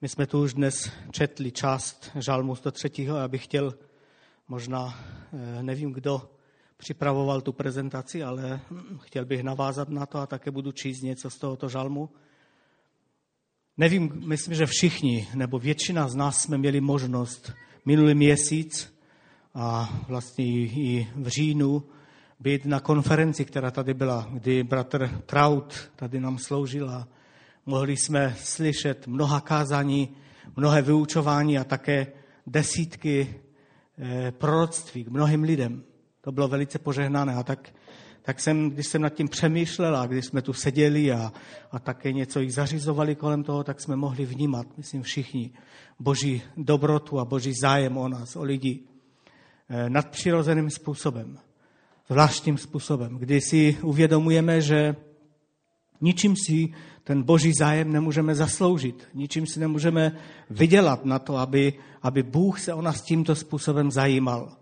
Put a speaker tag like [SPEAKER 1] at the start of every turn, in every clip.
[SPEAKER 1] My jsme tu už dnes četli část žalmu 103. Já bych chtěl, možná eh, nevím, kdo připravoval tu prezentaci, ale chtěl bych navázat na to a také budu číst něco z tohoto žalmu. Nevím, myslím, že všichni, nebo většina z nás jsme měli možnost minulý měsíc a vlastně i v říjnu být na konferenci, která tady byla, kdy bratr Traut tady nám sloužil a mohli jsme slyšet mnoha kázání, mnohé vyučování a také desítky eh, proroctví k mnohým lidem. To bylo velice požehnané a tak, tak jsem, když jsem nad tím přemýšlel a když jsme tu seděli a, a také něco jich zařizovali kolem toho, tak jsme mohli vnímat, myslím všichni, boží dobrotu a boží zájem o nás, o lidi eh, nadpřirozeným způsobem, zvláštním způsobem, kdy si uvědomujeme, že ničím si ten boží zájem nemůžeme zasloužit, ničím si nemůžeme vydělat na to, aby, aby Bůh se o nás tímto způsobem zajímal.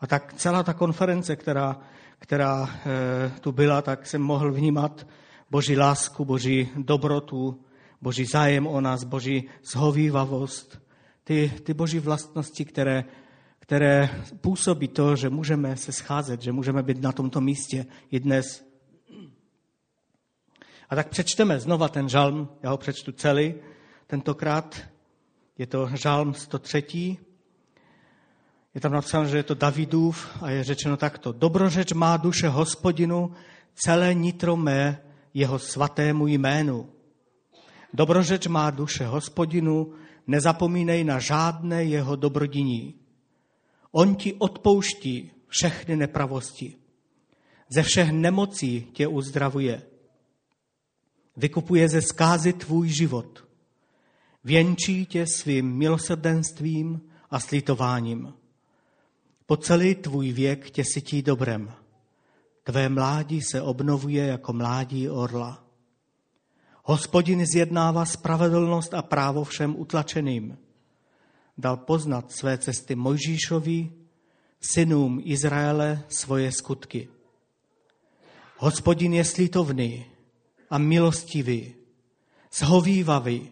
[SPEAKER 1] A tak celá ta konference, která, která e, tu byla, tak jsem mohl vnímat boží lásku, boží dobrotu, boží zájem o nás, boží zhovývavost, ty, ty boží vlastnosti, které, které působí to, že můžeme se scházet, že můžeme být na tomto místě i dnes. Tak přečteme znova ten žalm, já ho přečtu celý, tentokrát je to žalm 103. Je tam napsáno, že je to Davidův a je řečeno takto. Dobrořeč má duše hospodinu, celé nitro mé jeho svatému jménu. Dobrořeč má duše hospodinu, nezapomínej na žádné jeho dobrodiní. On ti odpouští všechny nepravosti. Ze všech nemocí tě uzdravuje. Vykupuje ze zkázy tvůj život. Věnčí tě svým milosrdenstvím a slitováním. Po celý tvůj věk tě sytí dobrem. Tvé mládí se obnovuje jako mládí orla. Hospodin zjednává spravedlnost a právo všem utlačeným. Dal poznat své cesty Mojžíšovi, synům Izraele svoje skutky. Hospodin je slitovný a milostivý, zhovývavý,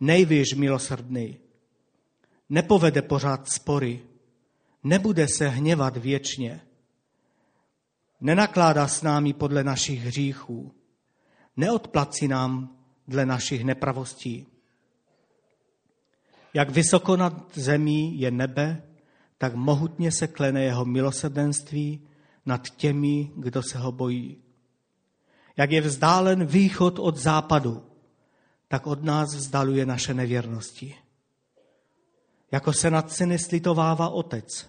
[SPEAKER 1] nejvíš milosrdný. Nepovede pořád spory, nebude se hněvat věčně. Nenakládá s námi podle našich hříchů, neodplací nám dle našich nepravostí. Jak vysoko nad zemí je nebe, tak mohutně se klene jeho milosrdenství nad těmi, kdo se ho bojí. Jak je vzdálen východ od západu, tak od nás vzdaluje naše nevěrnosti. Jako se nad syny slitovává otec,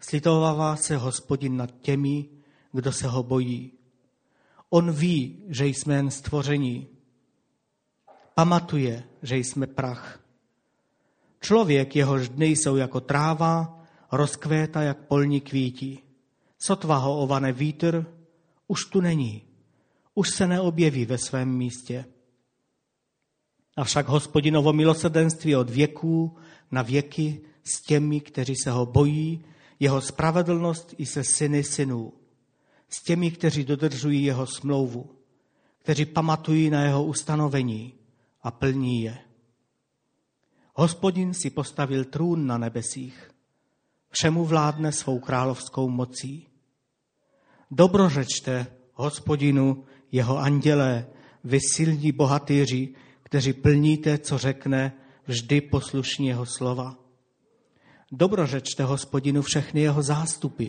[SPEAKER 1] slitovává se hospodin nad těmi, kdo se ho bojí. On ví, že jsme jen stvoření. Pamatuje, že jsme prach. Člověk, jehož dny jsou jako tráva, rozkvéta jak polní kvítí. Sotva ho ovane vítr, už tu není. Už se neobjeví ve svém místě. Avšak hospodinovo milosrdenství od věků na věky s těmi, kteří se ho bojí, jeho spravedlnost i se syny synů s těmi, kteří dodržují jeho smlouvu, kteří pamatují na jeho ustanovení a plní je. Hospodin si postavil trůn na nebesích, všemu vládne svou královskou mocí. Dobrořečte hospodinu jeho andělé, vy silní bohatýři, kteří plníte, co řekne, vždy poslušní jeho slova. Dobrořečte hospodinu všechny jeho zástupy,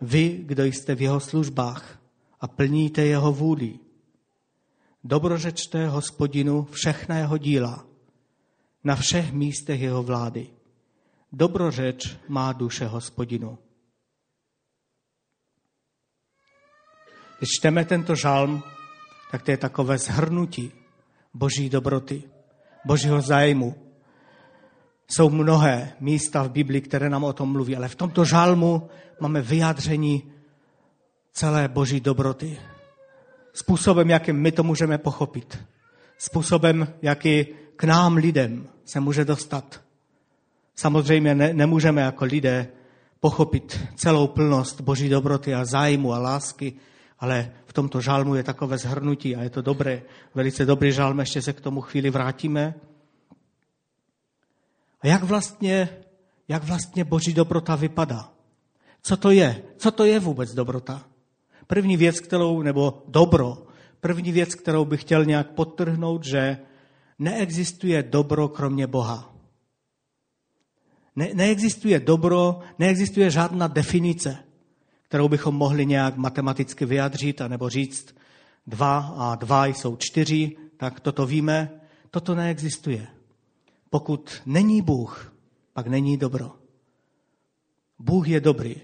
[SPEAKER 1] vy, kdo jste v jeho službách a plníte jeho vůli. Dobrořečte hospodinu všechna jeho díla, na všech místech jeho vlády. Dobrořeč má duše hospodinu. Když čteme tento žalm, tak to je takové zhrnutí boží dobroty, božího zájmu, jsou mnohé místa v Biblii, které nám o tom mluví, ale v tomto žalmu máme vyjádření celé boží dobroty. Způsobem, jakým my to můžeme pochopit. Způsobem, jaký k nám lidem se může dostat. Samozřejmě ne, nemůžeme jako lidé pochopit celou plnost boží dobroty a zájmu a lásky, ale v tomto žalmu je takové zhrnutí a je to dobré, velice dobrý žalm, ještě se k tomu chvíli vrátíme. A jak vlastně, jak vlastně boží dobrota vypadá? Co to je? Co to je vůbec dobrota? První věc, kterou, nebo dobro, první věc, kterou bych chtěl nějak podtrhnout, že neexistuje dobro kromě Boha. Ne, neexistuje dobro, neexistuje žádná definice, kterou bychom mohli nějak matematicky vyjadřit, anebo říct dva a dva jsou čtyři, tak toto víme. Toto neexistuje. Pokud není Bůh, pak není dobro. Bůh je dobrý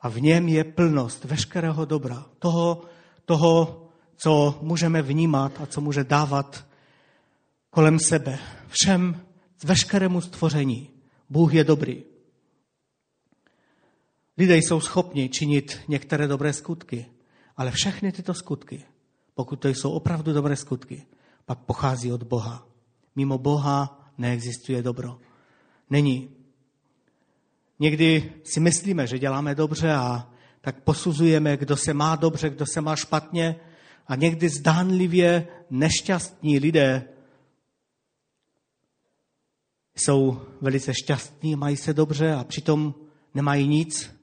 [SPEAKER 1] a v něm je plnost veškerého dobra, toho, toho, co můžeme vnímat a co může dávat kolem sebe, všem, veškerému stvoření. Bůh je dobrý. Lidé jsou schopni činit některé dobré skutky, ale všechny tyto skutky, pokud to jsou opravdu dobré skutky, pak pochází od Boha. Mimo Boha neexistuje dobro. Není. Někdy si myslíme, že děláme dobře a tak posuzujeme, kdo se má dobře, kdo se má špatně a někdy zdánlivě nešťastní lidé jsou velice šťastní, mají se dobře a přitom nemají nic,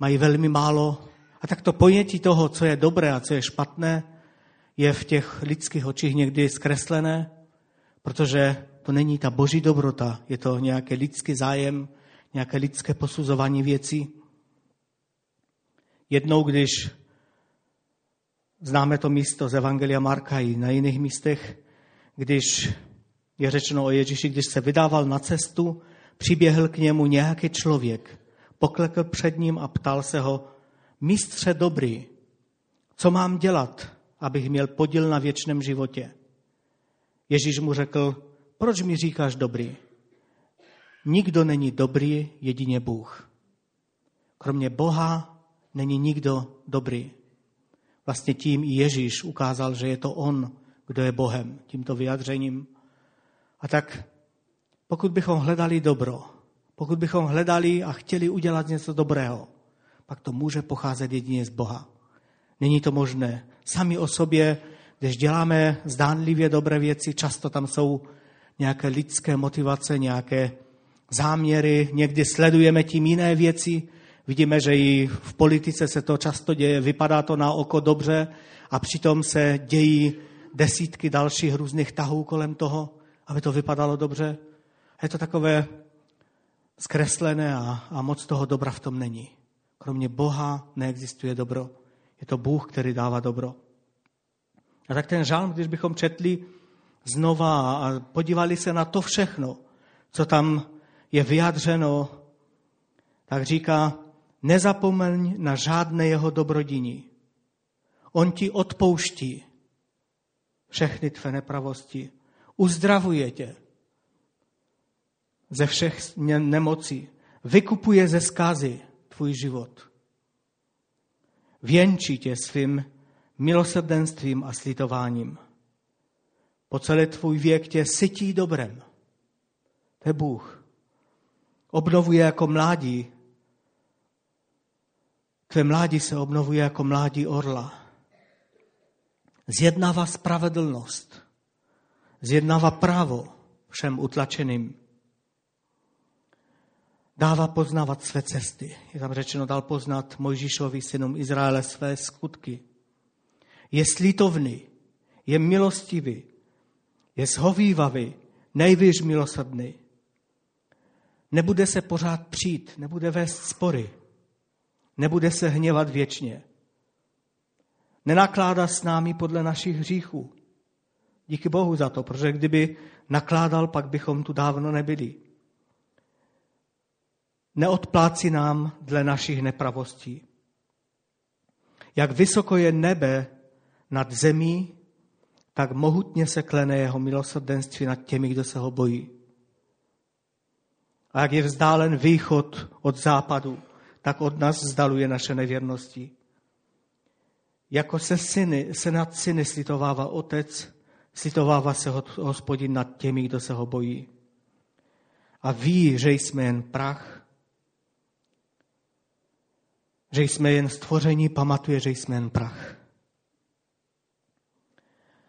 [SPEAKER 1] mají velmi málo. A tak to pojetí toho, co je dobré a co je špatné, je v těch lidských očích někdy zkreslené, protože to není ta boží dobrota, je to nějaký lidský zájem, nějaké lidské posuzování věcí. Jednou, když známe to místo z Evangelia Marka i na jiných místech, když je řečeno o Ježíši, když se vydával na cestu, přiběhl k němu nějaký člověk, poklekl před ním a ptal se ho, mistře dobrý, co mám dělat, abych měl podíl na věčném životě? Ježíš mu řekl, proč mi říkáš dobrý? Nikdo není dobrý, jedině Bůh. Kromě Boha není nikdo dobrý. Vlastně tím i Ježíš ukázal, že je to On, kdo je Bohem, tímto vyjadřením. A tak pokud bychom hledali dobro, pokud bychom hledali a chtěli udělat něco dobrého, pak to může pocházet jedině z Boha. Není to možné. Sami o sobě, když děláme zdánlivě dobré věci, často tam jsou nějaké lidské motivace, nějaké záměry, někdy sledujeme tím jiné věci, vidíme, že i v politice se to často děje, vypadá to na oko dobře a přitom se dějí desítky dalších různých tahů kolem toho, aby to vypadalo dobře. Je to takové zkreslené a, a moc toho dobra v tom není. Kromě Boha neexistuje dobro. Je to Bůh, který dává dobro. A tak ten žálm, když bychom četli znova a podívali se na to všechno, co tam je vyjádřeno, tak říká, nezapomeň na žádné jeho dobrodiní. On ti odpouští všechny tvé nepravosti, uzdravuje tě ze všech nemocí, vykupuje ze zkázy tvůj život. Věnčí tě svým milosrdenstvím a slitováním. Po celý tvůj věk tě sytí dobrem. To je Bůh. Obnovuje jako mládí. Tvé mládí se obnovuje jako mládí orla. Zjednává spravedlnost. Zjednává právo všem utlačeným. Dává poznávat své cesty. Je tam řečeno, dal poznat Mojžíšovi synům Izraele své skutky. Je slítovný, je milostivý, je zhovývavý, nejvíc milosrdný. Nebude se pořád přijít, nebude vést spory, nebude se hněvat věčně. Nenakládá s námi podle našich hříchů. Díky Bohu za to, protože kdyby nakládal, pak bychom tu dávno nebyli. Neodplácí nám dle našich nepravostí. Jak vysoko je nebe nad zemí, tak mohutně se klene jeho milosrdenství nad těmi, kdo se ho bojí. A jak je vzdálen východ od západu, tak od nás vzdaluje naše nevěrnosti. Jako se, syny, se nad syny slitovává otec, slitovává se hospodin nad těmi, kdo se ho bojí. A ví, že jsme jen prach, že jsme jen stvoření, pamatuje, že jsme jen prach.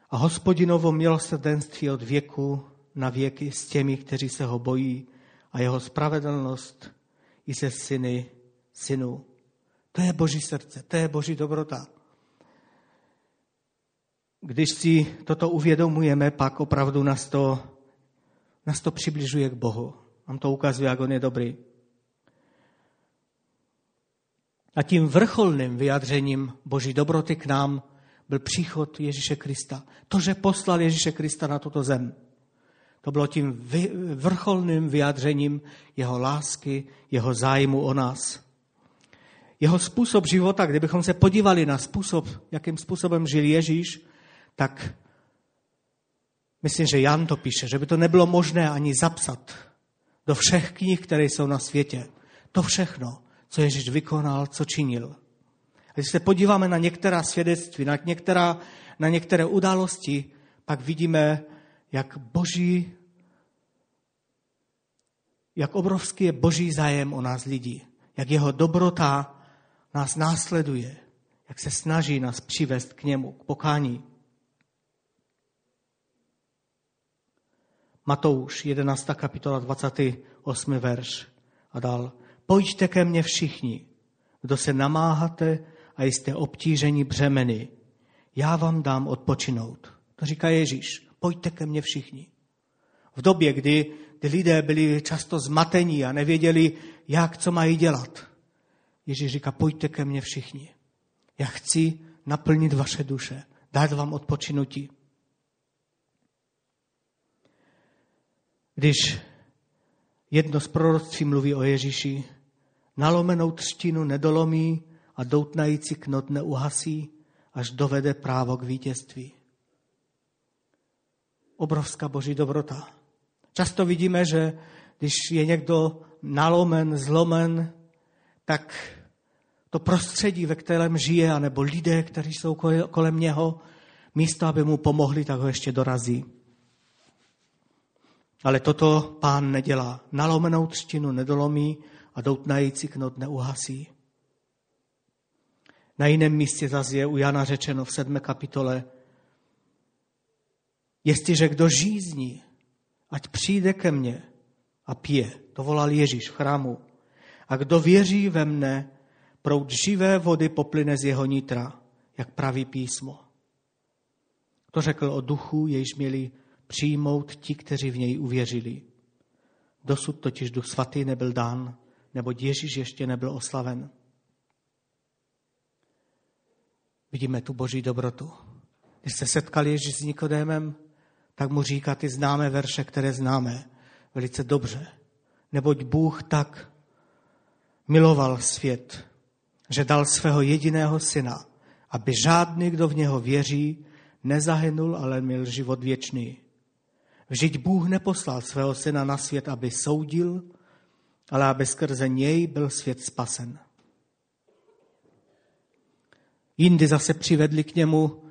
[SPEAKER 1] A hospodinovo milosrdenství od věku na věky s těmi, kteří se ho bojí a jeho spravedlnost i se syny synů. To je boží srdce, to je boží dobrota. Když si toto uvědomujeme, pak opravdu nás to, nás to přibližuje k Bohu. Nám to ukazuje, jak on je dobrý. A tím vrcholným vyjádřením Boží dobroty k nám byl příchod Ježíše Krista. To, že poslal Ježíše Krista na tuto zem. To bylo tím vrcholným vyjádřením jeho lásky, jeho zájmu o nás. Jeho způsob života, kdybychom se podívali na způsob, jakým způsobem žil Ježíš, tak myslím, že Jan to píše, že by to nebylo možné ani zapsat do všech knih, které jsou na světě. To všechno, co Ježíš vykonal, co činil. A když se podíváme na některá svědectví, na, některá, na některé události, pak vidíme, jak boží, jak obrovský je boží zájem o nás lidi, jak jeho dobrota nás následuje, jak se snaží nás přivést k němu, k pokání. Matouš, 11. kapitola, 28. verš a dal. Pojďte ke mně všichni, kdo se namáháte a jste obtíženi břemeny. Já vám dám odpočinout. To říká Ježíš. Pojďte ke mně všichni. V době, kdy, kdy lidé byli často zmatení a nevěděli, jak, co mají dělat. Ježíš říká, pojďte ke mně všichni. Já chci naplnit vaše duše, dát vám odpočinutí. Když jedno z proroctví mluví o Ježíši, nalomenou třtinu nedolomí a doutnající knot neuhasí, až dovede právo k vítězství. Obrovská boží dobrota. Často vidíme, že když je někdo nalomen, zlomen, tak to prostředí, ve kterém žije, anebo lidé, kteří jsou kolem něho, místo, aby mu pomohli, tak ho ještě dorazí. Ale toto pán nedělá. Nalomenou třtinu nedolomí a doutnající knot neuhasí. Na jiném místě zase je u Jana řečeno v sedmé kapitole, jestliže kdo žízní, ať přijde ke mně a pije. To volal Ježíš v chrámu. A kdo věří ve mne, proud živé vody poplyne z jeho nitra, jak praví písmo. To řekl o duchu, jejíž měli přijmout ti, kteří v něj uvěřili. Dosud totiž duch svatý nebyl dán, nebo Ježíš ještě nebyl oslaven. Vidíme tu boží dobrotu. Když se setkal Ježíš s Nikodémem, tak mu říká ty známé verše, které známe velice dobře. Neboť Bůh tak miloval svět, že dal svého jediného syna, aby žádný, kdo v něho věří, nezahynul, ale měl život věčný. Vždyť Bůh neposlal svého syna na svět, aby soudil, ale aby skrze něj byl svět spasen. Jindy zase přivedli k němu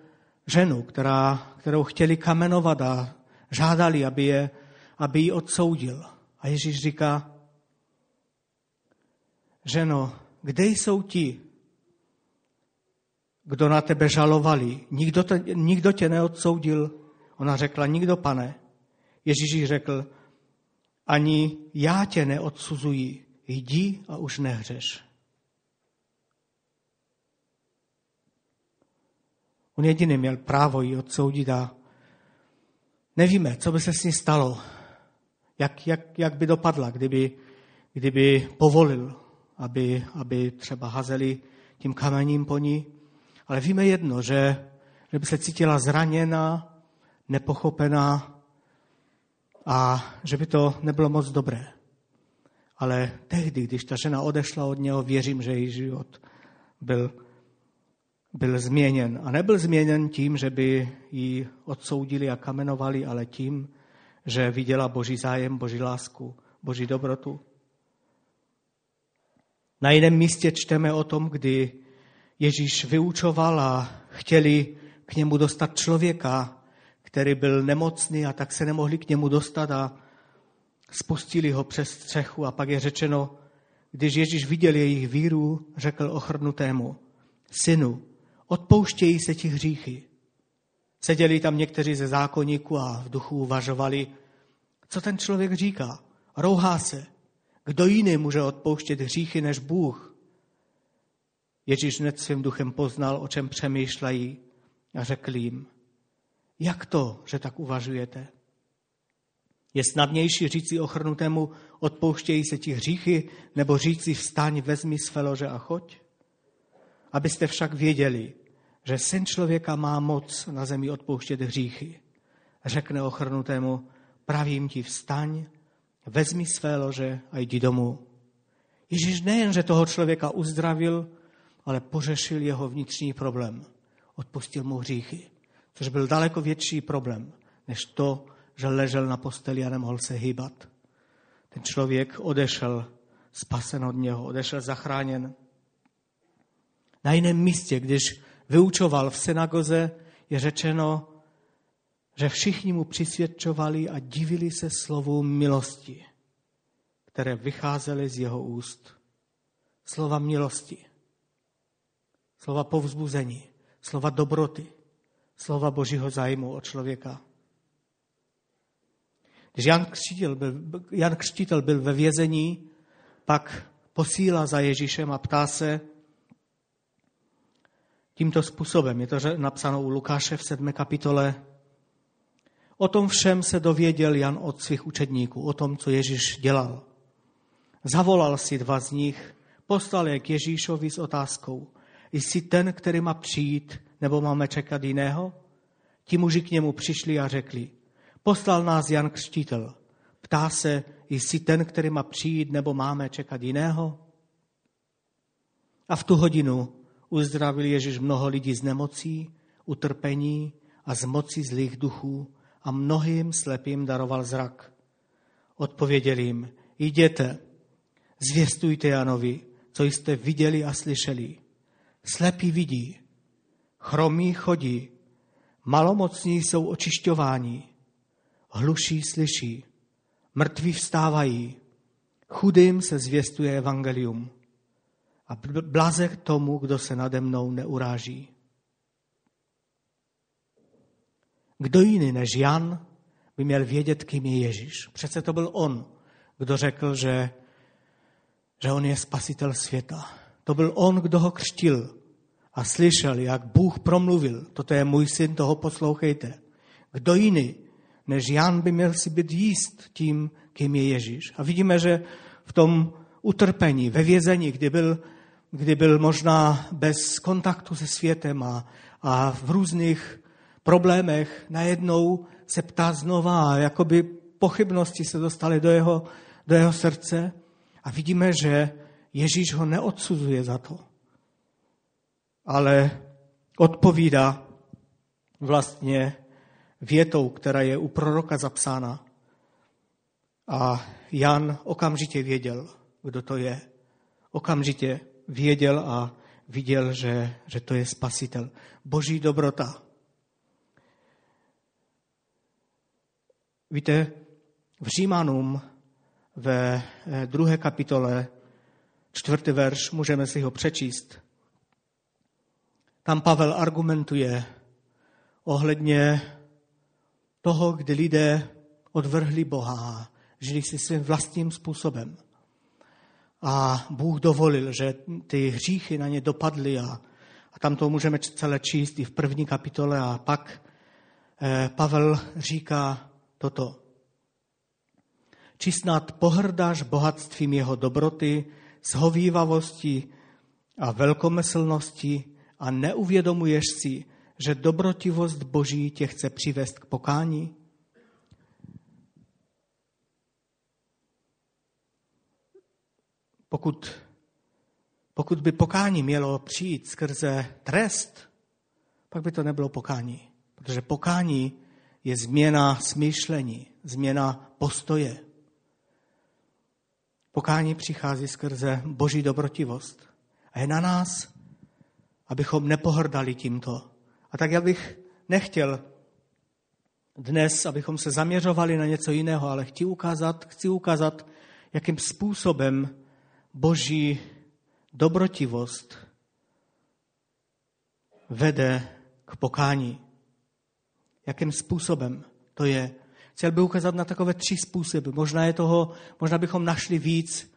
[SPEAKER 1] ženu, která, kterou chtěli kamenovat a žádali, aby, je, aby ji odsoudil. A Ježíš říká, ženo, kde jsou ti, kdo na tebe žalovali? Nikdo, te, nikdo tě neodsoudil? Ona řekla, nikdo, pane. Ježíš řekl, ani já tě neodsuzuji, jdi a už nehřeš. On jediný měl právo ji odsoudit a nevíme, co by se s ní stalo, jak, jak, jak by dopadla, kdyby, kdyby povolil, aby, aby třeba hazeli tím kamením po ní. Ale víme jedno, že, že by se cítila zraněna, nepochopená, a že by to nebylo moc dobré. Ale tehdy, když ta žena odešla od něho, věřím, že její život byl, byl změněn. A nebyl změněn tím, že by ji odsoudili a kamenovali, ale tím, že viděla boží zájem, boží lásku, boží dobrotu. Na jiném místě čteme o tom, kdy Ježíš vyučoval a chtěli k němu dostat člověka, který byl nemocný a tak se nemohli k němu dostat a spustili ho přes střechu a pak je řečeno, když Ježíš viděl jejich víru, řekl ochrnutému, synu, odpouštějí se ti hříchy. Seděli tam někteří ze zákonníků a v duchu uvažovali, Co ten člověk říká? Rouhá se. Kdo jiný může odpouštět hříchy než Bůh? Ježíš hned svým duchem poznal, o čem přemýšlejí a řekl jim, jak to, že tak uvažujete? Je snadnější říci ochrnutému, odpouštějí se ti hříchy, nebo říci vstaň, vezmi své lože a choď? Abyste však věděli, že syn člověka má moc na zemi odpouštět hříchy. Řekne ochrnutému, pravím ti vstaň, vezmi své lože a jdi domů. Ježíš nejen, že toho člověka uzdravil, ale pořešil jeho vnitřní problém. Odpustil mu hříchy, což byl daleko větší problém, než to, že ležel na posteli a nemohl se hýbat. Ten člověk odešel spasen od něho, odešel zachráněn. Na jiném místě, když vyučoval v synagoze, je řečeno, že všichni mu přisvědčovali a divili se slovům milosti, které vycházely z jeho úst. Slova milosti, slova povzbuzení, slova dobroty, slova božího zájmu od člověka. Když Jan Křtitel byl, Jan Křtitel byl ve vězení, pak posílá za Ježíšem a ptá se tímto způsobem. Je to napsáno u Lukáše v sedmé kapitole. O tom všem se dověděl Jan od svých učedníků, o tom, co Ježíš dělal. Zavolal si dva z nich, poslal je k Ježíšovi s otázkou, jsi ten, který má přijít, nebo máme čekat jiného? Ti muži k němu přišli a řekli, Poslal nás Jan Křtítel. Ptá se, jsi ten, který má přijít, nebo máme čekat jiného? A v tu hodinu uzdravil Ježíš mnoho lidí z nemocí, utrpení a z moci zlých duchů a mnohým slepým daroval zrak. Odpověděl jim, jděte, zvěstujte Janovi, co jste viděli a slyšeli. Slepí vidí, chromí chodí, malomocní jsou očišťováni, hluší slyší, mrtví vstávají, chudým se zvěstuje evangelium a blazek tomu, kdo se nade mnou neuráží. Kdo jiný než Jan by měl vědět, kým je Ježíš? Přece to byl on, kdo řekl, že, že on je spasitel světa. To byl on, kdo ho křtil a slyšel, jak Bůh promluvil. Toto je můj syn, toho poslouchejte. Kdo jiný než Jan by měl si být jíst tím, kým je Ježíš. A vidíme, že v tom utrpení, ve vězení, kdy byl, kdy byl možná bez kontaktu se světem a, a v různých problémech, najednou se ptá znova a jakoby pochybnosti se dostaly do jeho, do jeho srdce a vidíme, že Ježíš ho neodsuzuje za to, ale odpovídá vlastně větou, která je u proroka zapsána. A Jan okamžitě věděl, kdo to je. Okamžitě věděl a viděl, že, že to je spasitel. Boží dobrota. Víte, v Římanům ve eh, druhé kapitole, čtvrtý verš, můžeme si ho přečíst. Tam Pavel argumentuje ohledně toho, kdy lidé odvrhli Boha, žili si svým vlastním způsobem. A Bůh dovolil, že ty hříchy na ně dopadly a, a tam to můžeme celé číst i v první kapitole a pak eh, Pavel říká toto. Či snad pohrdáš bohatstvím jeho dobroty, shovívavosti a velkomyslnosti a neuvědomuješ si, že dobrotivost Boží tě chce přivést k pokání? Pokud, pokud by pokání mělo přijít skrze trest, pak by to nebylo pokání. Protože pokání je změna smýšlení, změna postoje. Pokání přichází skrze boží dobrotivost. A je na nás, abychom nepohrdali tímto, a tak já bych nechtěl dnes, abychom se zaměřovali na něco jiného, ale chci ukázat, chci ukázat, jakým způsobem boží dobrotivost vede k pokání. Jakým způsobem to je. chtěl bych ukázat na takové tři způsoby. Možná, je toho, možná bychom našli víc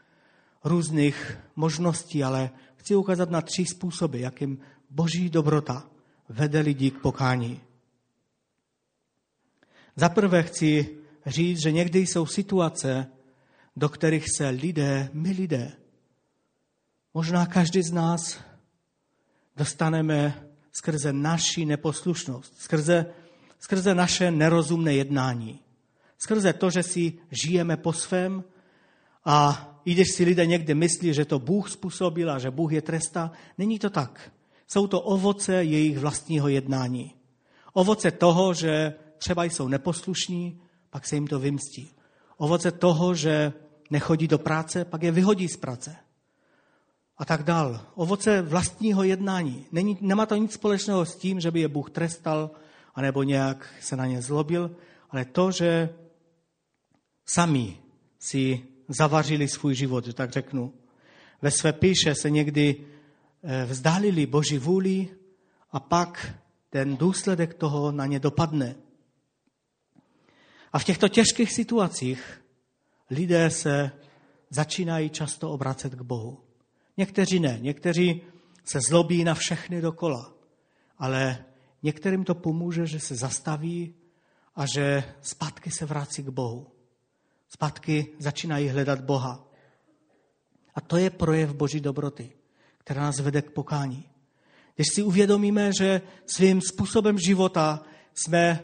[SPEAKER 1] různých možností, ale chci ukázat na tři způsoby, jakým boží dobrota vede lidi k pokání. Za prvé chci říct, že někdy jsou situace, do kterých se lidé, my lidé, možná každý z nás dostaneme skrze naši neposlušnost, skrze, skrze naše nerozumné jednání, skrze to, že si žijeme po svém a i když si lidé někdy myslí, že to Bůh způsobil a že Bůh je trestá, není to tak. Jsou to ovoce jejich vlastního jednání. Ovoce toho, že třeba jsou neposlušní, pak se jim to vymstí. Ovoce toho, že nechodí do práce, pak je vyhodí z práce. A tak dál. Ovoce vlastního jednání. Není, nemá to nic společného s tím, že by je Bůh trestal, anebo nějak se na ně zlobil, ale to, že sami si zavařili svůj život, že tak řeknu. Ve své píše se někdy eh, vzdálili Boží vůli a pak ten důsledek toho na ně dopadne. A v těchto těžkých situacích lidé se začínají často obracet k Bohu. Někteří ne, někteří se zlobí na všechny dokola, ale některým to pomůže, že se zastaví a že zpátky se vrací k Bohu. Zpátky začínají hledat Boha. A to je projev Boží dobroty, která nás vede k pokání. Když si uvědomíme, že svým způsobem života jsme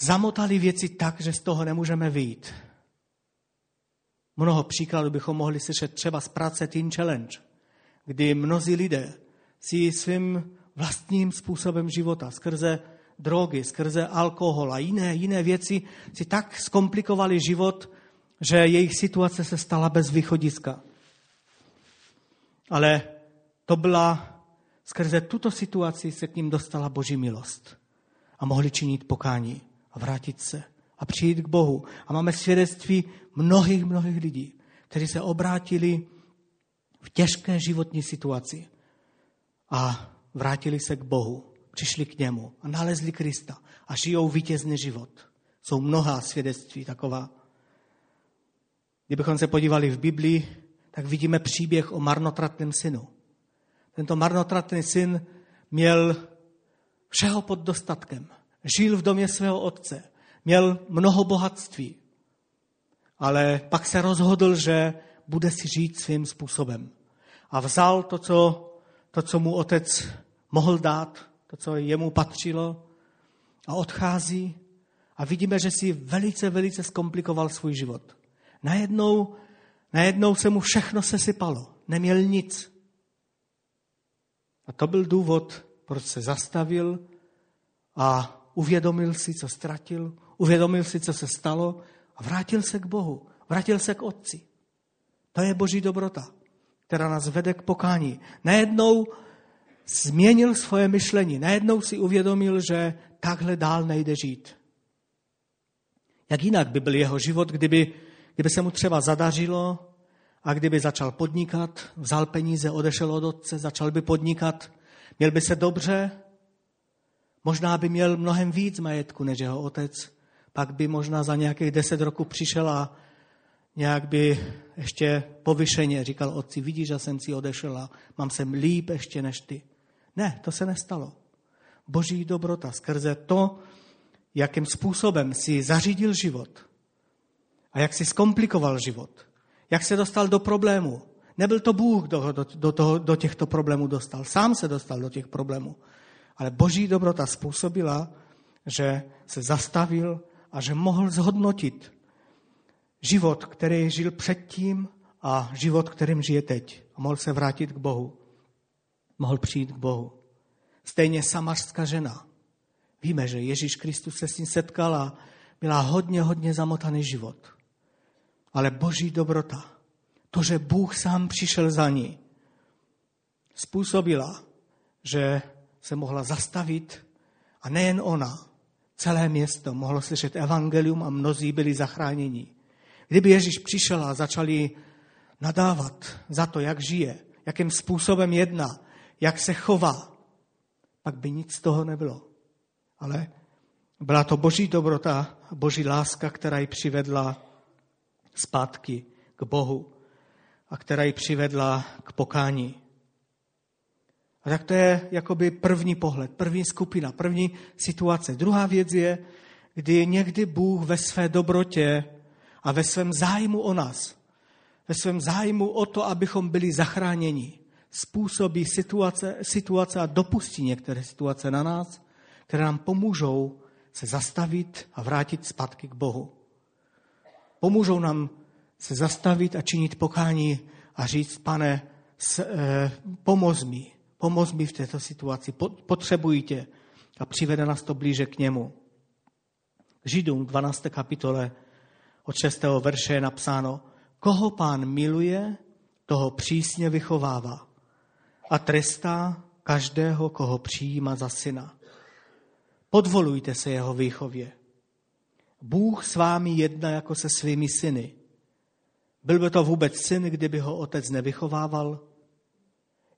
[SPEAKER 1] zamotali věci tak, že z toho nemůžeme vyjít. Mnoho příkladů bychom mohli slyšet třeba z práce Teen Challenge, kdy mnozí lidé si svým vlastním způsobem života skrze drogy, skrze alkohol a jiné, jiné věci si tak zkomplikovali život, že jejich situace se stala bez východiska. Ale to byla, skrze tuto situaci se k ním dostala Boží milost. A mohli činit pokání a vrátit se a přijít k Bohu. A máme svědectví mnohých, mnohých lidí, kteří se obrátili v těžké životní situaci a vrátili se k Bohu přišli k němu a nalezli Krista a žijou vítězný život. Jsou mnohá svědectví taková. Kdybychom se podívali v Biblii, tak vidíme příběh o marnotratném synu. Tento marnotratný syn měl všeho pod dostatkem. Žil v domě svého otce. Měl mnoho bohatství. Ale pak se rozhodl, že bude si žít svým způsobem. A vzal to, co, to, co mu otec mohl dát, to, co jemu patřilo, a odchází a vidíme, že si velice, velice zkomplikoval svůj život. Najednou, najednou se mu všechno sesypalo. Neměl nic. A to byl důvod, proč se zastavil a uvědomil si, co ztratil, uvědomil si, co se stalo a vrátil se k Bohu, vrátil se k Otci. To je boží dobrota, která nás vede k pokání. Najednou změnil svoje myšlení. Najednou si uvědomil, že takhle dál nejde žít. Jak jinak by byl jeho život, kdyby, kdyby se mu třeba zadařilo a kdyby začal podnikat, vzal peníze, odešel od otce, začal by podnikat, měl by se dobře, možná by měl mnohem víc majetku než jeho otec, pak by možná za nějakých deset roků přišel a nějak by ještě povyšeně říkal otci, vidíš, že jsem si odešel a mám se líp ještě než ty. Ne, to se nestalo. Boží dobrota skrze to, jakým způsobem si zařídil život a jak si zkomplikoval život, jak se dostal do problému. Nebyl to Bůh, kdo do, do, toho, do těchto problémů dostal. Sám se dostal do těch problémů. Ale boží dobrota způsobila, že se zastavil a že mohl zhodnotit život, který žil předtím a život, kterým žije teď. A mohl se vrátit k Bohu mohl přijít k Bohu. Stejně samařská žena. Víme, že Ježíš Kristus se s ním setkal a měla hodně, hodně zamotaný život. Ale boží dobrota, to, že Bůh sám přišel za ní, způsobila, že se mohla zastavit a nejen ona, celé město mohlo slyšet evangelium a mnozí byli zachráněni. Kdyby Ježíš přišel a začali nadávat za to, jak žije, jakým způsobem jedná, jak se chová, pak by nic z toho nebylo. Ale Byla to boží dobrota, boží láska, která ji přivedla zpátky k Bohu a která ji přivedla k pokání. A tak to je jakoby první pohled, první skupina, první situace. Druhá věc je, kdy někdy Bůh ve své dobrotě a ve svém zájmu o nás, ve svém zájmu o to, abychom byli zachráněni, způsobí situace, situace a dopustí některé situace na nás, které nám pomůžou se zastavit a vrátit zpátky k Bohu. Pomůžou nám se zastavit a činit pokání a říct, pane, s, eh, pomoz mi, pomoz mi v této situaci, potřebuji tě a přivede nás to blíže k němu. Židům 12. kapitole od 6. verše je napsáno, koho pán miluje, toho přísně vychovává a trestá každého, koho přijíma za syna. Podvolujte se jeho výchově. Bůh s vámi jedná jako se svými syny. Byl by to vůbec syn, kdyby ho otec nevychovával?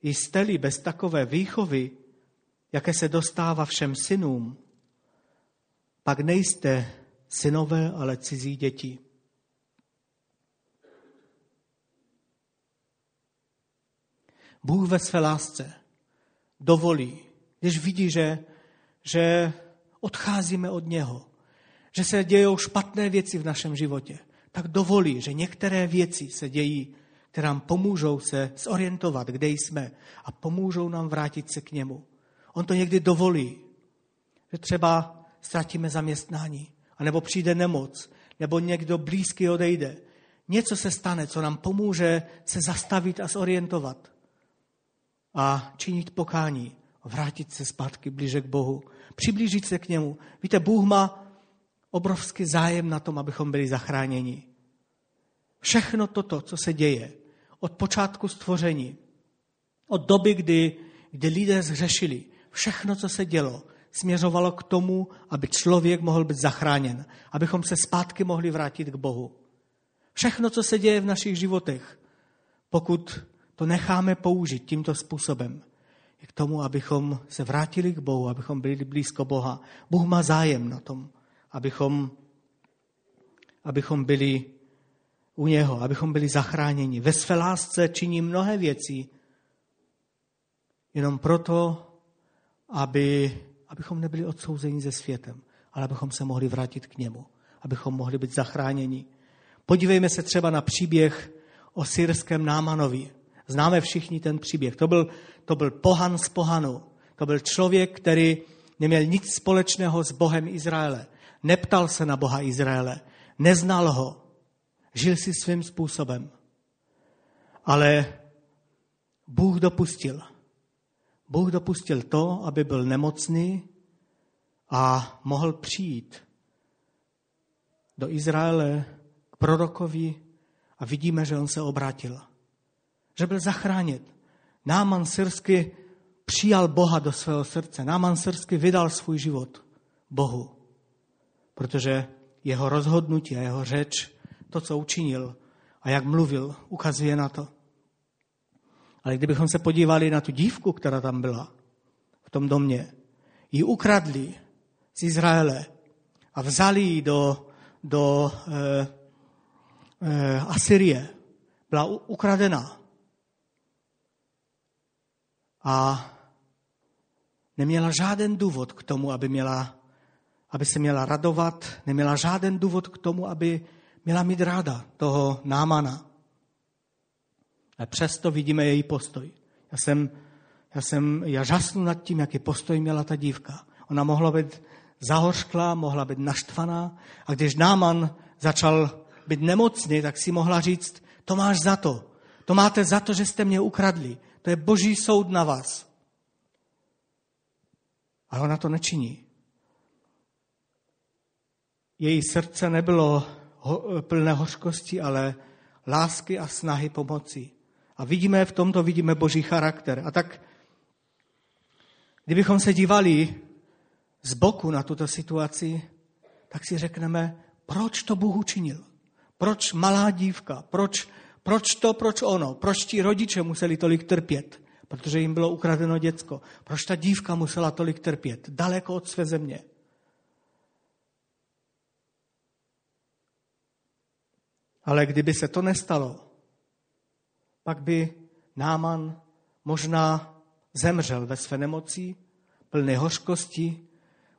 [SPEAKER 1] Jste-li bez takové výchovy, jaké se dostává všem synům, pak nejste synové, ale cizí děti. Bůh ve své lásce dovolí, když vidí, že, že odcházíme od něho, že se dějou špatné věci v našem životě, tak dovolí, že některé věci se dějí, které nám pomůžou se zorientovat, kde jsme a pomůžou nám vrátit se k němu. On to někdy dovolí, že třeba ztratíme zaměstnání, anebo přijde nemoc, nebo někdo blízký odejde. Něco se stane, co nám pomůže se zastavit a zorientovat a činit pokání, vrátit se zpátky blíže k Bohu, přiblížit se k němu. Víte, Bůh má obrovský zájem na tom, abychom byli zachráněni. Všechno toto, co se děje, od počátku stvoření, od doby, kdy, kdy lidé zřešili, všechno, co se dělo, směřovalo k tomu, aby člověk mohl být zachráněn, abychom se zpátky mohli vrátit k Bohu. Všechno, co se děje v našich životech, pokud to necháme použít tímto způsobem, k tomu, abychom se vrátili k Bohu, abychom byli blízko Boha. Bůh má zájem na tom, abychom, abychom byli u něho, abychom byli zachráněni. Ve své lásce činí mnohé věci, jenom proto, aby, abychom nebyli odsouzeni ze světem, ale abychom se mohli vrátit k němu, abychom mohli být zachráněni. Podívejme se třeba na příběh o syrském Námanovi. Známe všichni ten příběh. To byl, to byl pohan z pohanu. To byl člověk, který neměl nic společného s Bohem Izraele. Neptal se na Boha Izraele. Neznal ho. Žil si svým způsobem. Ale Bůh dopustil. Bůh dopustil to, aby byl nemocný a mohl přijít do Izraele k prorokovi a vidíme, že on se obrátil že byl zachráněn. Náman syrsky přijal Boha do svého srdce. Náman syrsky vydal svůj život Bohu, protože jeho rozhodnutí a jeho řeč, to, co učinil a jak mluvil, ukazuje na to. Ale kdybychom se podívali na tu dívku, která tam byla v tom domě, ji ukradli z Izraele a vzali ji do, do e, e, Asyrie. Byla ukradena a neměla žádný důvod k tomu, aby, měla, aby se měla radovat, neměla žádný důvod k tomu, aby měla mít ráda toho námana. A přesto vidíme její postoj. Já jsem, já jsem, já žasnu nad tím, jaký postoj měla ta dívka. Ona mohla být zahořklá, mohla být naštvaná a když náman začal být nemocný, tak si mohla říct, to máš za to. To máte za to, že jste mě ukradli. To je boží soud na vás. Ale ona to nečiní. Její srdce nebylo plné hořkosti, ale lásky a snahy pomoci. A vidíme, v tomto vidíme boží charakter. A tak, kdybychom se dívali z boku na tuto situaci, tak si řekneme, proč to Bůh učinil? Proč malá dívka? Proč proč to, proč ono? Proč ti rodiče museli tolik trpět? Protože jim bylo ukradeno děcko. Proč ta dívka musela tolik trpět? Daleko od své země. Ale kdyby se to nestalo, pak by Náman možná zemřel ve své nemocí, plný hořkosti,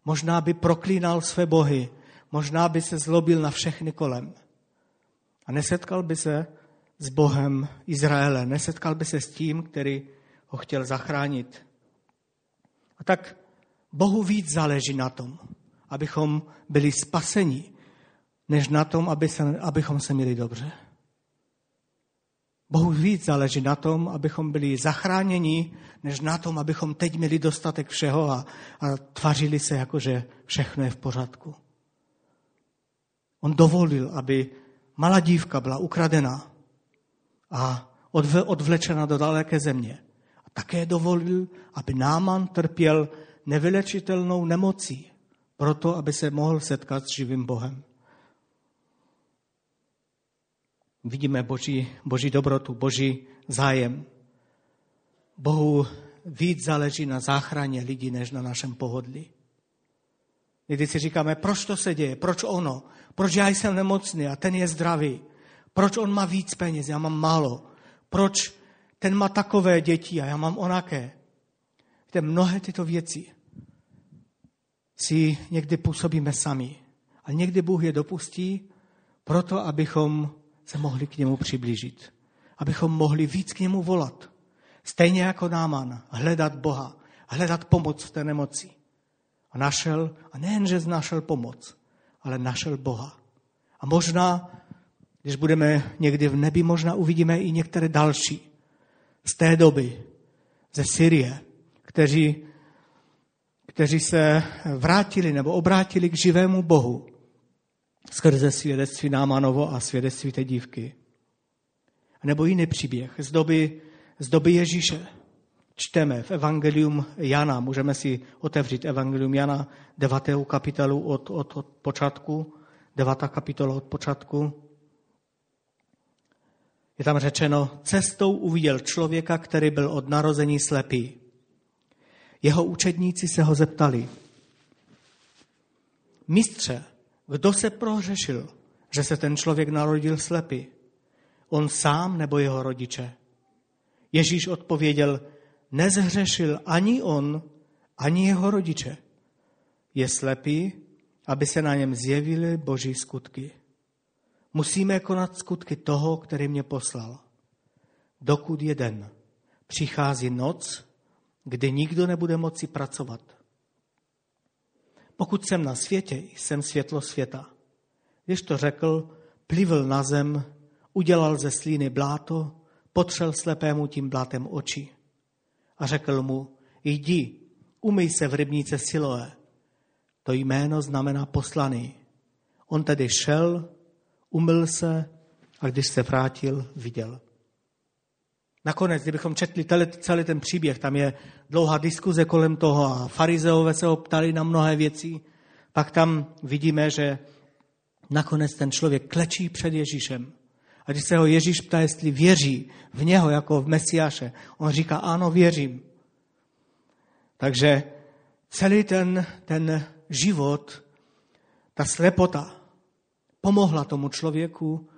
[SPEAKER 1] možná by proklínal své bohy, možná by se zlobil na všechny kolem. A nesetkal by se s Bohem Izraele, nesetkal by se s tím, který ho chtěl zachránit. A tak Bohu víc záleží na tom, abychom byli spaseni, než na tom, aby se, abychom se měli dobře. Bohu víc záleží na tom, abychom byli zachráněni, než na tom, abychom teď měli dostatek všeho a, a tvařili se jako, že všechno je v pořádku. On dovolil, aby malá dívka byla ukradena a odvlečena do daleké země. A také dovolil, aby Náman trpěl nevylečitelnou nemocí, proto aby se mohl setkat s živým Bohem. Vidíme boží, boží dobrotu, boží zájem. Bohu víc záleží na záchraně lidí, než na našem pohodlí. Někdy si říkáme, proč to se děje, proč ono, proč já jsem nemocný a ten je zdravý, proč on má víc peněz, já mám málo, proč ten má takové děti a já mám onaké. Víte, mnohé tyto věci si někdy působíme sami. A někdy Bůh je dopustí proto, abychom se mohli k němu přiblížit. Abychom mohli víc k němu volat. Stejně jako Náman, hledat Boha, hledat pomoc v té nemoci. A našel, a nejen, že našel pomoc, ale našel Boha. A možná, když budeme někdy v nebi, možná uvidíme i některé další z té doby, ze Syrie, kteří, kteří se vrátili nebo obrátili k živému Bohu skrze svědectví Námanovo a svědectví té dívky. Nebo jiný příběh z doby, z doby Ježíše. Čteme v Evangelium Jana, můžeme si otevřít Evangelium Jana, devátou kapitolu od, od, od počátku, devátá kapitola od počátku. Je tam řečeno, cestou uviděl člověka, který byl od narození slepý. Jeho učedníci se ho zeptali, mistře, kdo se prohřešil, že se ten člověk narodil slepý? On sám nebo jeho rodiče? Ježíš odpověděl, nezhřešil ani on, ani jeho rodiče. Je slepý, aby se na něm zjevily boží skutky. Musíme konat skutky toho, který mě poslal. Dokud jeden přichází noc, kdy nikdo nebude moci pracovat. Pokud jsem na světě, jsem světlo světa. Když to řekl, plivl na zem, udělal ze slíny bláto, potřel slepému tím blátem oči. A řekl mu, jdi, umyj se v rybníce Siloé. To jméno znamená poslaný. On tedy šel, umyl se a když se vrátil, viděl. Nakonec, kdybychom četli celý ten příběh, tam je dlouhá diskuze kolem toho a farizeové se ho ptali na mnohé věci, pak tam vidíme, že nakonec ten člověk klečí před Ježíšem. A když se ho Ježíš ptá, jestli věří v něho jako v Mesiáše, on říká, ano, věřím. Takže celý ten, ten život, ta slepota pomohla tomu člověku,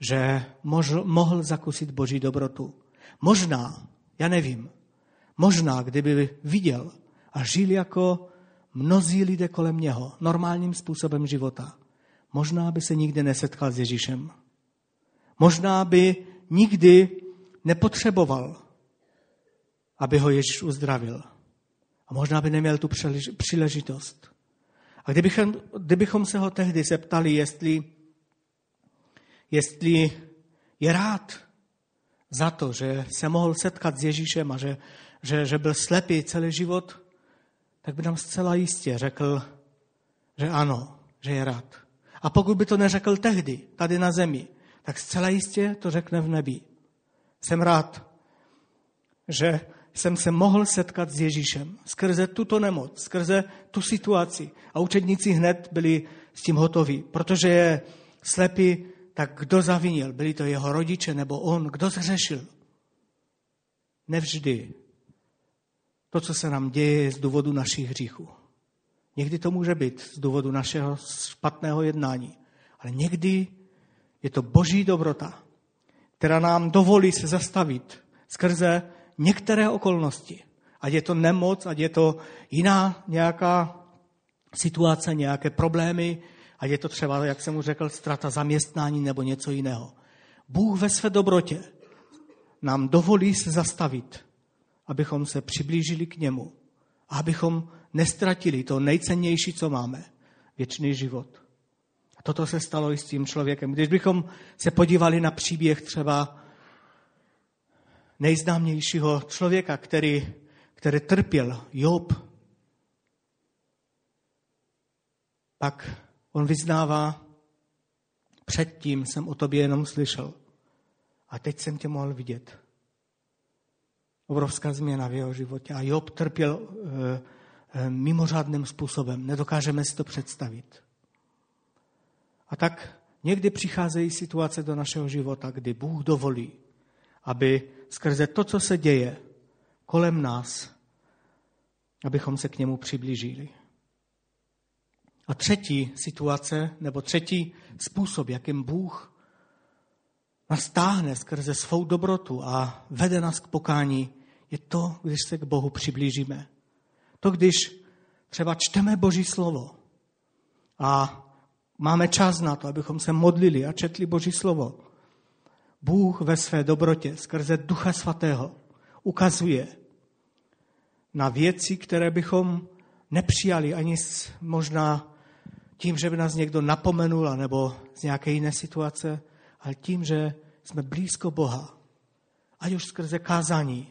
[SPEAKER 1] že mohl, mohl zakusit Boží dobrotu. Možná, já nevím, možná, kdyby viděl a žil jako mnozí lidé kolem něho, normálním způsobem života, možná by se nikdy nesetkal s Ježíšem. Možná by nikdy nepotřeboval, aby ho Ježíš uzdravil. A možná by neměl tu příležitost. A kdybychom, kdybychom se ho tehdy zeptali, jestli, jestli je rád, za to, že se mohl setkat s Ježíšem a že, že, že byl slepý celý život, tak by nám zcela jistě řekl, že ano, že je rád. A pokud by to neřekl tehdy, tady na zemi, tak zcela jistě to řekne v nebi. Jsem rád, že jsem se mohl setkat s Ježíšem skrze tuto nemoc, skrze tu situaci. A učedníci hned byli s tím hotoví, protože je slepý tak kdo zavinil? Byli to jeho rodiče nebo on? Kdo zřešil? Nevždy. To, co se nám děje, je z důvodu našich hříchů. Někdy to může být z důvodu našeho špatného jednání. Ale někdy Je to boží dobrota, která nám dovolí se zastavit skrze některé okolnosti. Ať je to nemoc, ať je to jiná nějaká situace, nějaké problémy, ať je to třeba, jak jsem mu řekl, strata zaměstnání nebo něco jiného. Bůh ve své dobrotě nám dovolí se zastavit, abychom se přiblížili k němu a abychom nestratili to nejcennější, co máme, věčný život. A toto se stalo i s tím člověkem. Když bychom se podívali na příběh třeba nejznámějšího člověka, který, který trpěl, Job, pak on vyznává, předtím jsem o tobě jenom slyšel a teď jsem tě mohl vidět. Obrovská změna v jeho životě. A Job trpěl e, mimořádným způsobem. Nedokážeme si to představit. A tak někdy přicházejí situace do našeho života, kdy Bůh dovolí, aby skrze to, co se děje kolem nás, abychom se k němu přiblížili. A třetí situace, nebo třetí způsob, jakým Bůh nás táhne skrze svou dobrotu a vede nás k pokání, je to, když se k Bohu přiblížíme. To, když třeba čteme Boží slovo a máme čas na to, abychom se modlili a četli Boží slovo. Bůh ve své dobrotě skrze Ducha Svatého ukazuje na věci, které bychom nepřijali ani možná tím, že by nás někdo napomenul, nebo z nějaké jiné situace, ale tím, že jsme blízko Boha. Ať už skrze kázání,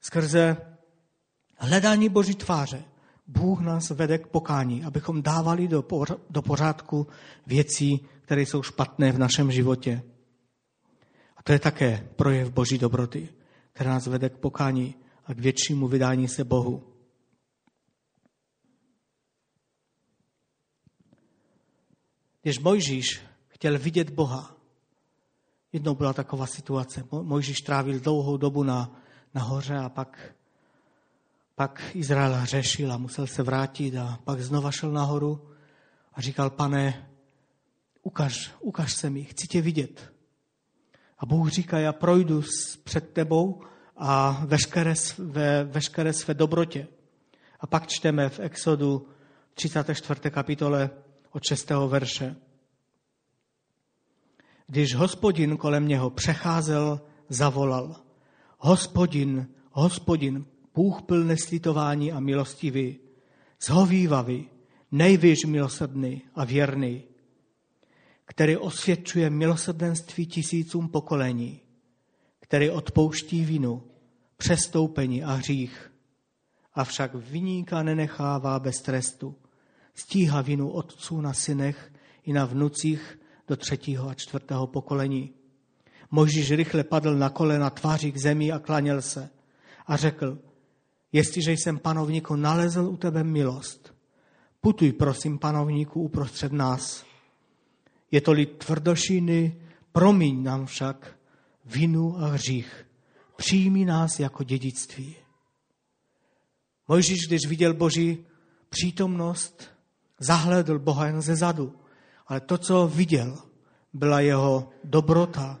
[SPEAKER 1] skrze hledání Boží tváře. Bůh nás vede k pokání, abychom dávali do, pořádku věcí, které jsou špatné v našem životě. A to je také projev Boží dobroty, která nás vede k pokání a k většímu vydání se Bohu. Když Mojžíš chtěl vidět Boha, jednou byla taková situace. Mojžíš trávil dlouhou dobu na, na hoře a pak, pak Izrael hřešil a musel se vrátit a pak znova šel nahoru a říkal, pane, ukaž, ukaž se mi, chci tě vidět. A Bůh říká, já projdu před tebou a veškeré, ve veškeré své dobrotě. A pak čteme v Exodu 34. kapitole od 6. verše. Když hospodin kolem něho přecházel, zavolal. Hospodin, hospodin, plný slitování a milostivý, zhovývavý, nejvíc milosrdný a věrný, který osvědčuje milosrdenství tisícům pokolení, který odpouští vinu, přestoupení a hřích, avšak vyníka nenechává bez trestu, stíhá vinu otců na synech i na vnucích do třetího a čtvrtého pokolení. Možíš rychle padl na kolena tváří k zemi a klaněl se a řekl, jestliže jsem panovníku nalezl u tebe milost, putuj prosím panovníku uprostřed nás. Je to lid tvrdošíny, promiň nám však vinu a hřích. Přijmi nás jako dědictví. Mojžíš, když viděl Boží přítomnost, zahledl Boha jen ze zadu ale to, co viděl, byla jeho dobrota.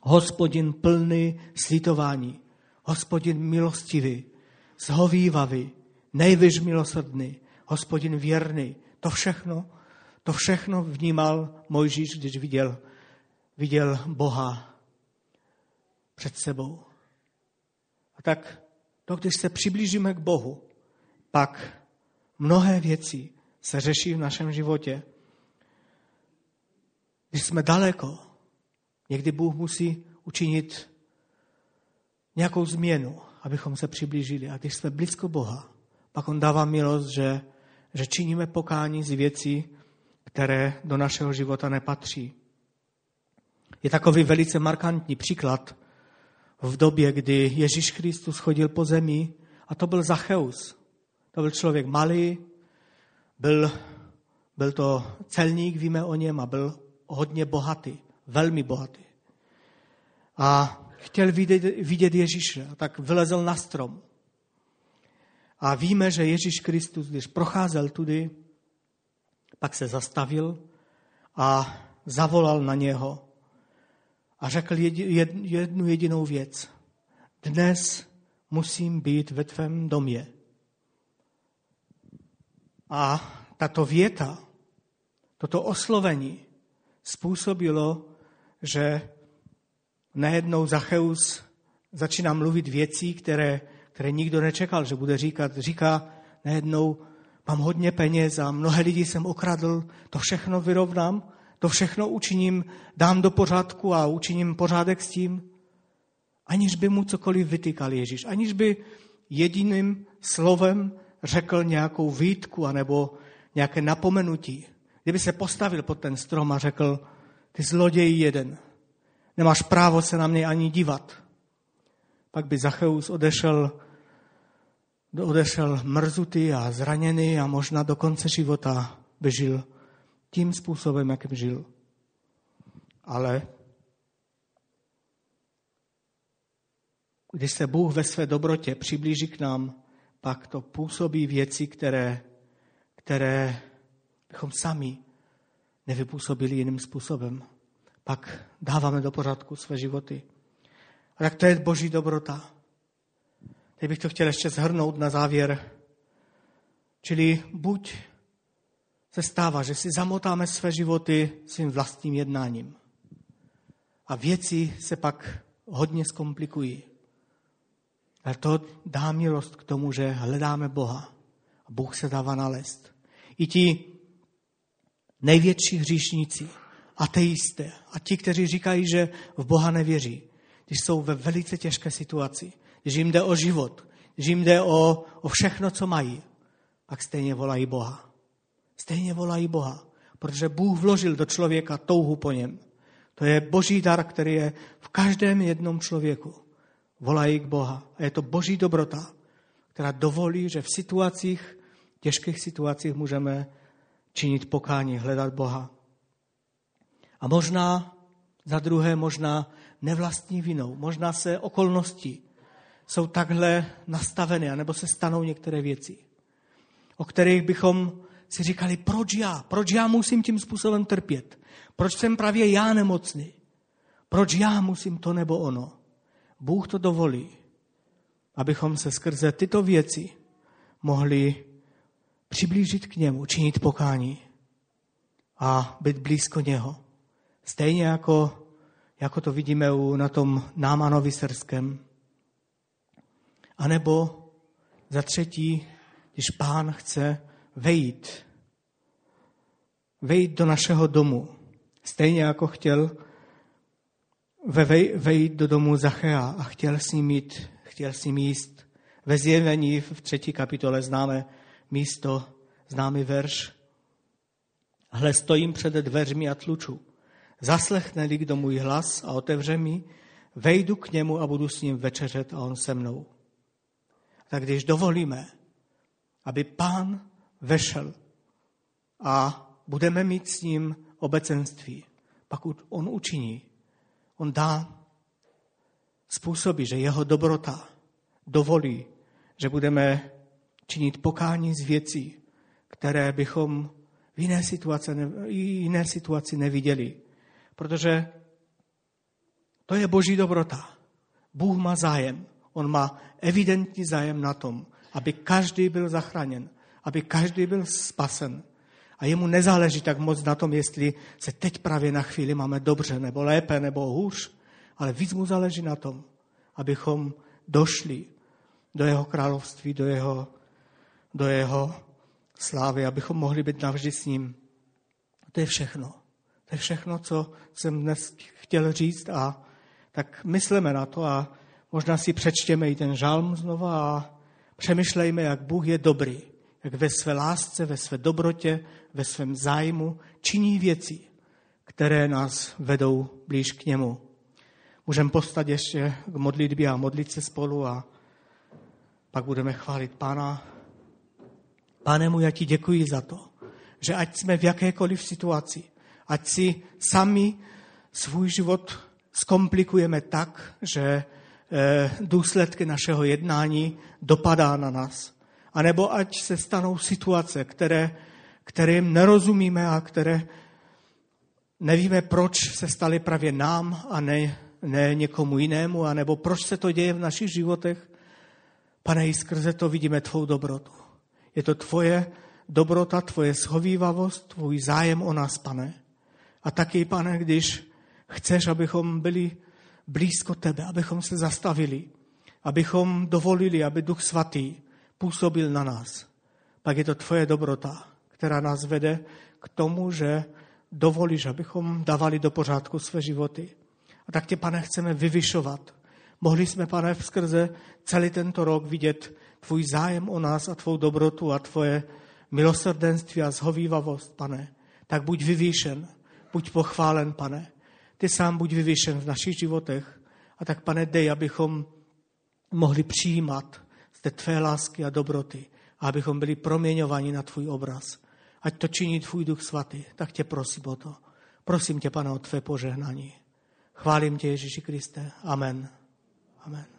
[SPEAKER 1] Hospodin plný slitování, hospodin milostivý, zhovývavý, nejvyš milosrdný, hospodin věrný. To všechno, to všechno vnímal Mojžíš, když viděl, viděl Boha před sebou. A tak to, když se přiblížíme k Bohu, pak mnohé věci se řeší v našem životě. Když jsme daleko, někdy Bůh musí učinit nějakou změnu, abychom se přiblížili. A když jsme blízko Boha, pak On dává milost, že, že činíme pokání z věcí, které do našeho života nepatří. Je takový velice markantní příklad v době, kdy Ježíš Kristus chodil po zemi a to byl Zacheus. To byl člověk malý, byl, byl to celník, víme o něm, a byl hodně bohatý, velmi bohatý. A chtěl vidět, vidět Ježíše, a tak vylezl na strom. A víme, že Ježíš Kristus, když procházel tudy, pak se zastavil a zavolal na něho a řekl jednu jedinou věc. Dnes musím být ve tvém domě. A tato věta, toto oslovení způsobilo, že najednou Zacheus začíná mluvit věcí, které, které nikdo nečekal, že bude říkat. Říká najednou, mám hodně peněz a mnohé lidi jsem okradl, to všechno vyrovnám, to všechno učiním, dám do pořádku a učiním pořádek s tím, aniž by mu cokoliv vytýkal Ježíš, aniž by jediným slovem řekl nějakou výtku anebo nějaké napomenutí. Kdyby se postavil pod ten strom a řekl, ty zloděj jeden, nemáš právo se na mě ani dívat. Pak by Zacheus odešel, odešel mrzutý a zraněný a možná do konce života by žil tím způsobem, jakým žil. Ale když se Bůh ve své dobrotě přiblíží k nám, pak to působí věci, které, které bychom sami nevypůsobili jiným způsobem. Pak dáváme do pořádku své životy. A tak to je boží dobrota. Teď bych to chtěl ještě zhrnout na závěr. Čili buď se stává, že si zamotáme své životy svým vlastním jednáním. A věci se pak hodně zkomplikují. Ale to dá milost k tomu, že hledáme Boha. A Bůh se dává nalézt. I ti největší hříšníci, ateisté a ti, kteří říkají, že v Boha nevěří, když jsou ve velice těžké situaci, když jim jde o život, když jim jde o, o všechno, co mají, pak stejně volají Boha. Stejně volají Boha, protože Bůh vložil do člověka touhu po něm. To je boží dar, který je v každém jednom člověku. Volají k Boha. A je to boží dobrota, která dovolí, že v situacích, těžkých situacích můžeme činit pokání, hledat Boha. A možná, za druhé, možná nevlastní vinou, možná se okolnosti jsou takhle nastaveny, anebo se stanou některé věci, o kterých bychom si říkali, proč já? Proč já musím tím způsobem trpět? Proč jsem právě já nemocný? Proč já musím to nebo ono? Bůh to dovolí, abychom se skrze tyto věci mohli přiblížit k němu, činit pokání a být blízko něho. Stejně jako, jako to vidíme u, na tom Námanovi srském. A nebo za třetí, když pán chce vejít, vejít do našeho domu, stejně jako chtěl vejít do domu Zachea a chtěl s ním jít, chtěl s ním jíst. Ve zjevení v třetí kapitole známe místo, známý verš. Hle, stojím před dveřmi a tluču. Zaslechne-li kdo můj hlas a otevře mi, vejdu k němu a budu s ním večeřet a on se mnou. Tak když dovolíme, aby pán vešel a budeme mít s ním obecenství, pak on učiní, on dá způsoby, že jeho dobrota dovolí, že budeme činit pokání z věcí, které bychom v jiné situaci, jiné situaci neviděli. Protože to je boží dobrota. Bůh má zájem. On má evidentní zájem na tom, aby každý byl zachráněn, aby každý byl spasen. A jemu nezáleží tak moc na tom, jestli se teď právě na chvíli máme dobře, nebo lépe, nebo hůř, ale víc mu záleží na tom, abychom došli do jeho království, do jeho, do jeho slávy, abychom mohli být navždy s ním. To je všechno. To je všechno, co jsem dnes chtěl říct a tak myslíme na to a možná si přečtěme i ten žalm znova a přemýšlejme, jak Bůh je dobrý, jak ve své lásce, ve své dobrotě, ve svém zájmu činí věci, které nás vedou blíž k němu. Můžeme postat ještě k modlitbě a modlit se spolu a pak budeme chválit Pána. Pane můj, já ti děkuji za to, že ať jsme v jakékoliv situaci, ať si sami svůj život zkomplikujeme tak, že eh, důsledky našeho jednání dopadá na nás. A nebo ať se stanou situace, které, kterým nerozumíme a které nevíme, proč se stali právě nám a ne, ne někomu jinému, anebo proč se to děje v našich životech. Pane, i skrze to vidíme tvou dobrotu. Je to tvoje dobrota, tvoje schovývavost, tvůj zájem o nás, pane. A taky, pane, když chceš, abychom byli blízko tebe, abychom se zastavili, abychom dovolili, aby Duch Svatý působil na nás. Pak je to tvoje dobrota, která nás vede k tomu, že dovolíš, abychom dávali do pořádku své životy. A tak tě, pane, chceme vyvyšovat. Mohli jsme, pane, skrze celý tento rok vidět tvůj zájem o nás a tvou dobrotu a tvoje milosrdenství a zhovývavost, pane. Tak buď vyvýšen, buď pochválen, pane. Ty sám buď vyvýšen v našich životech. A tak, pane, dej, abychom mohli přijímat z té tvé lásky a dobroty a abychom byli proměňováni na tvůj obraz. Ať to činí tvůj duch svatý. Tak tě prosím o to. Prosím tě, pane, o tvé požehnání. Chválím tě, Ježíši Kriste. Amen. Amen.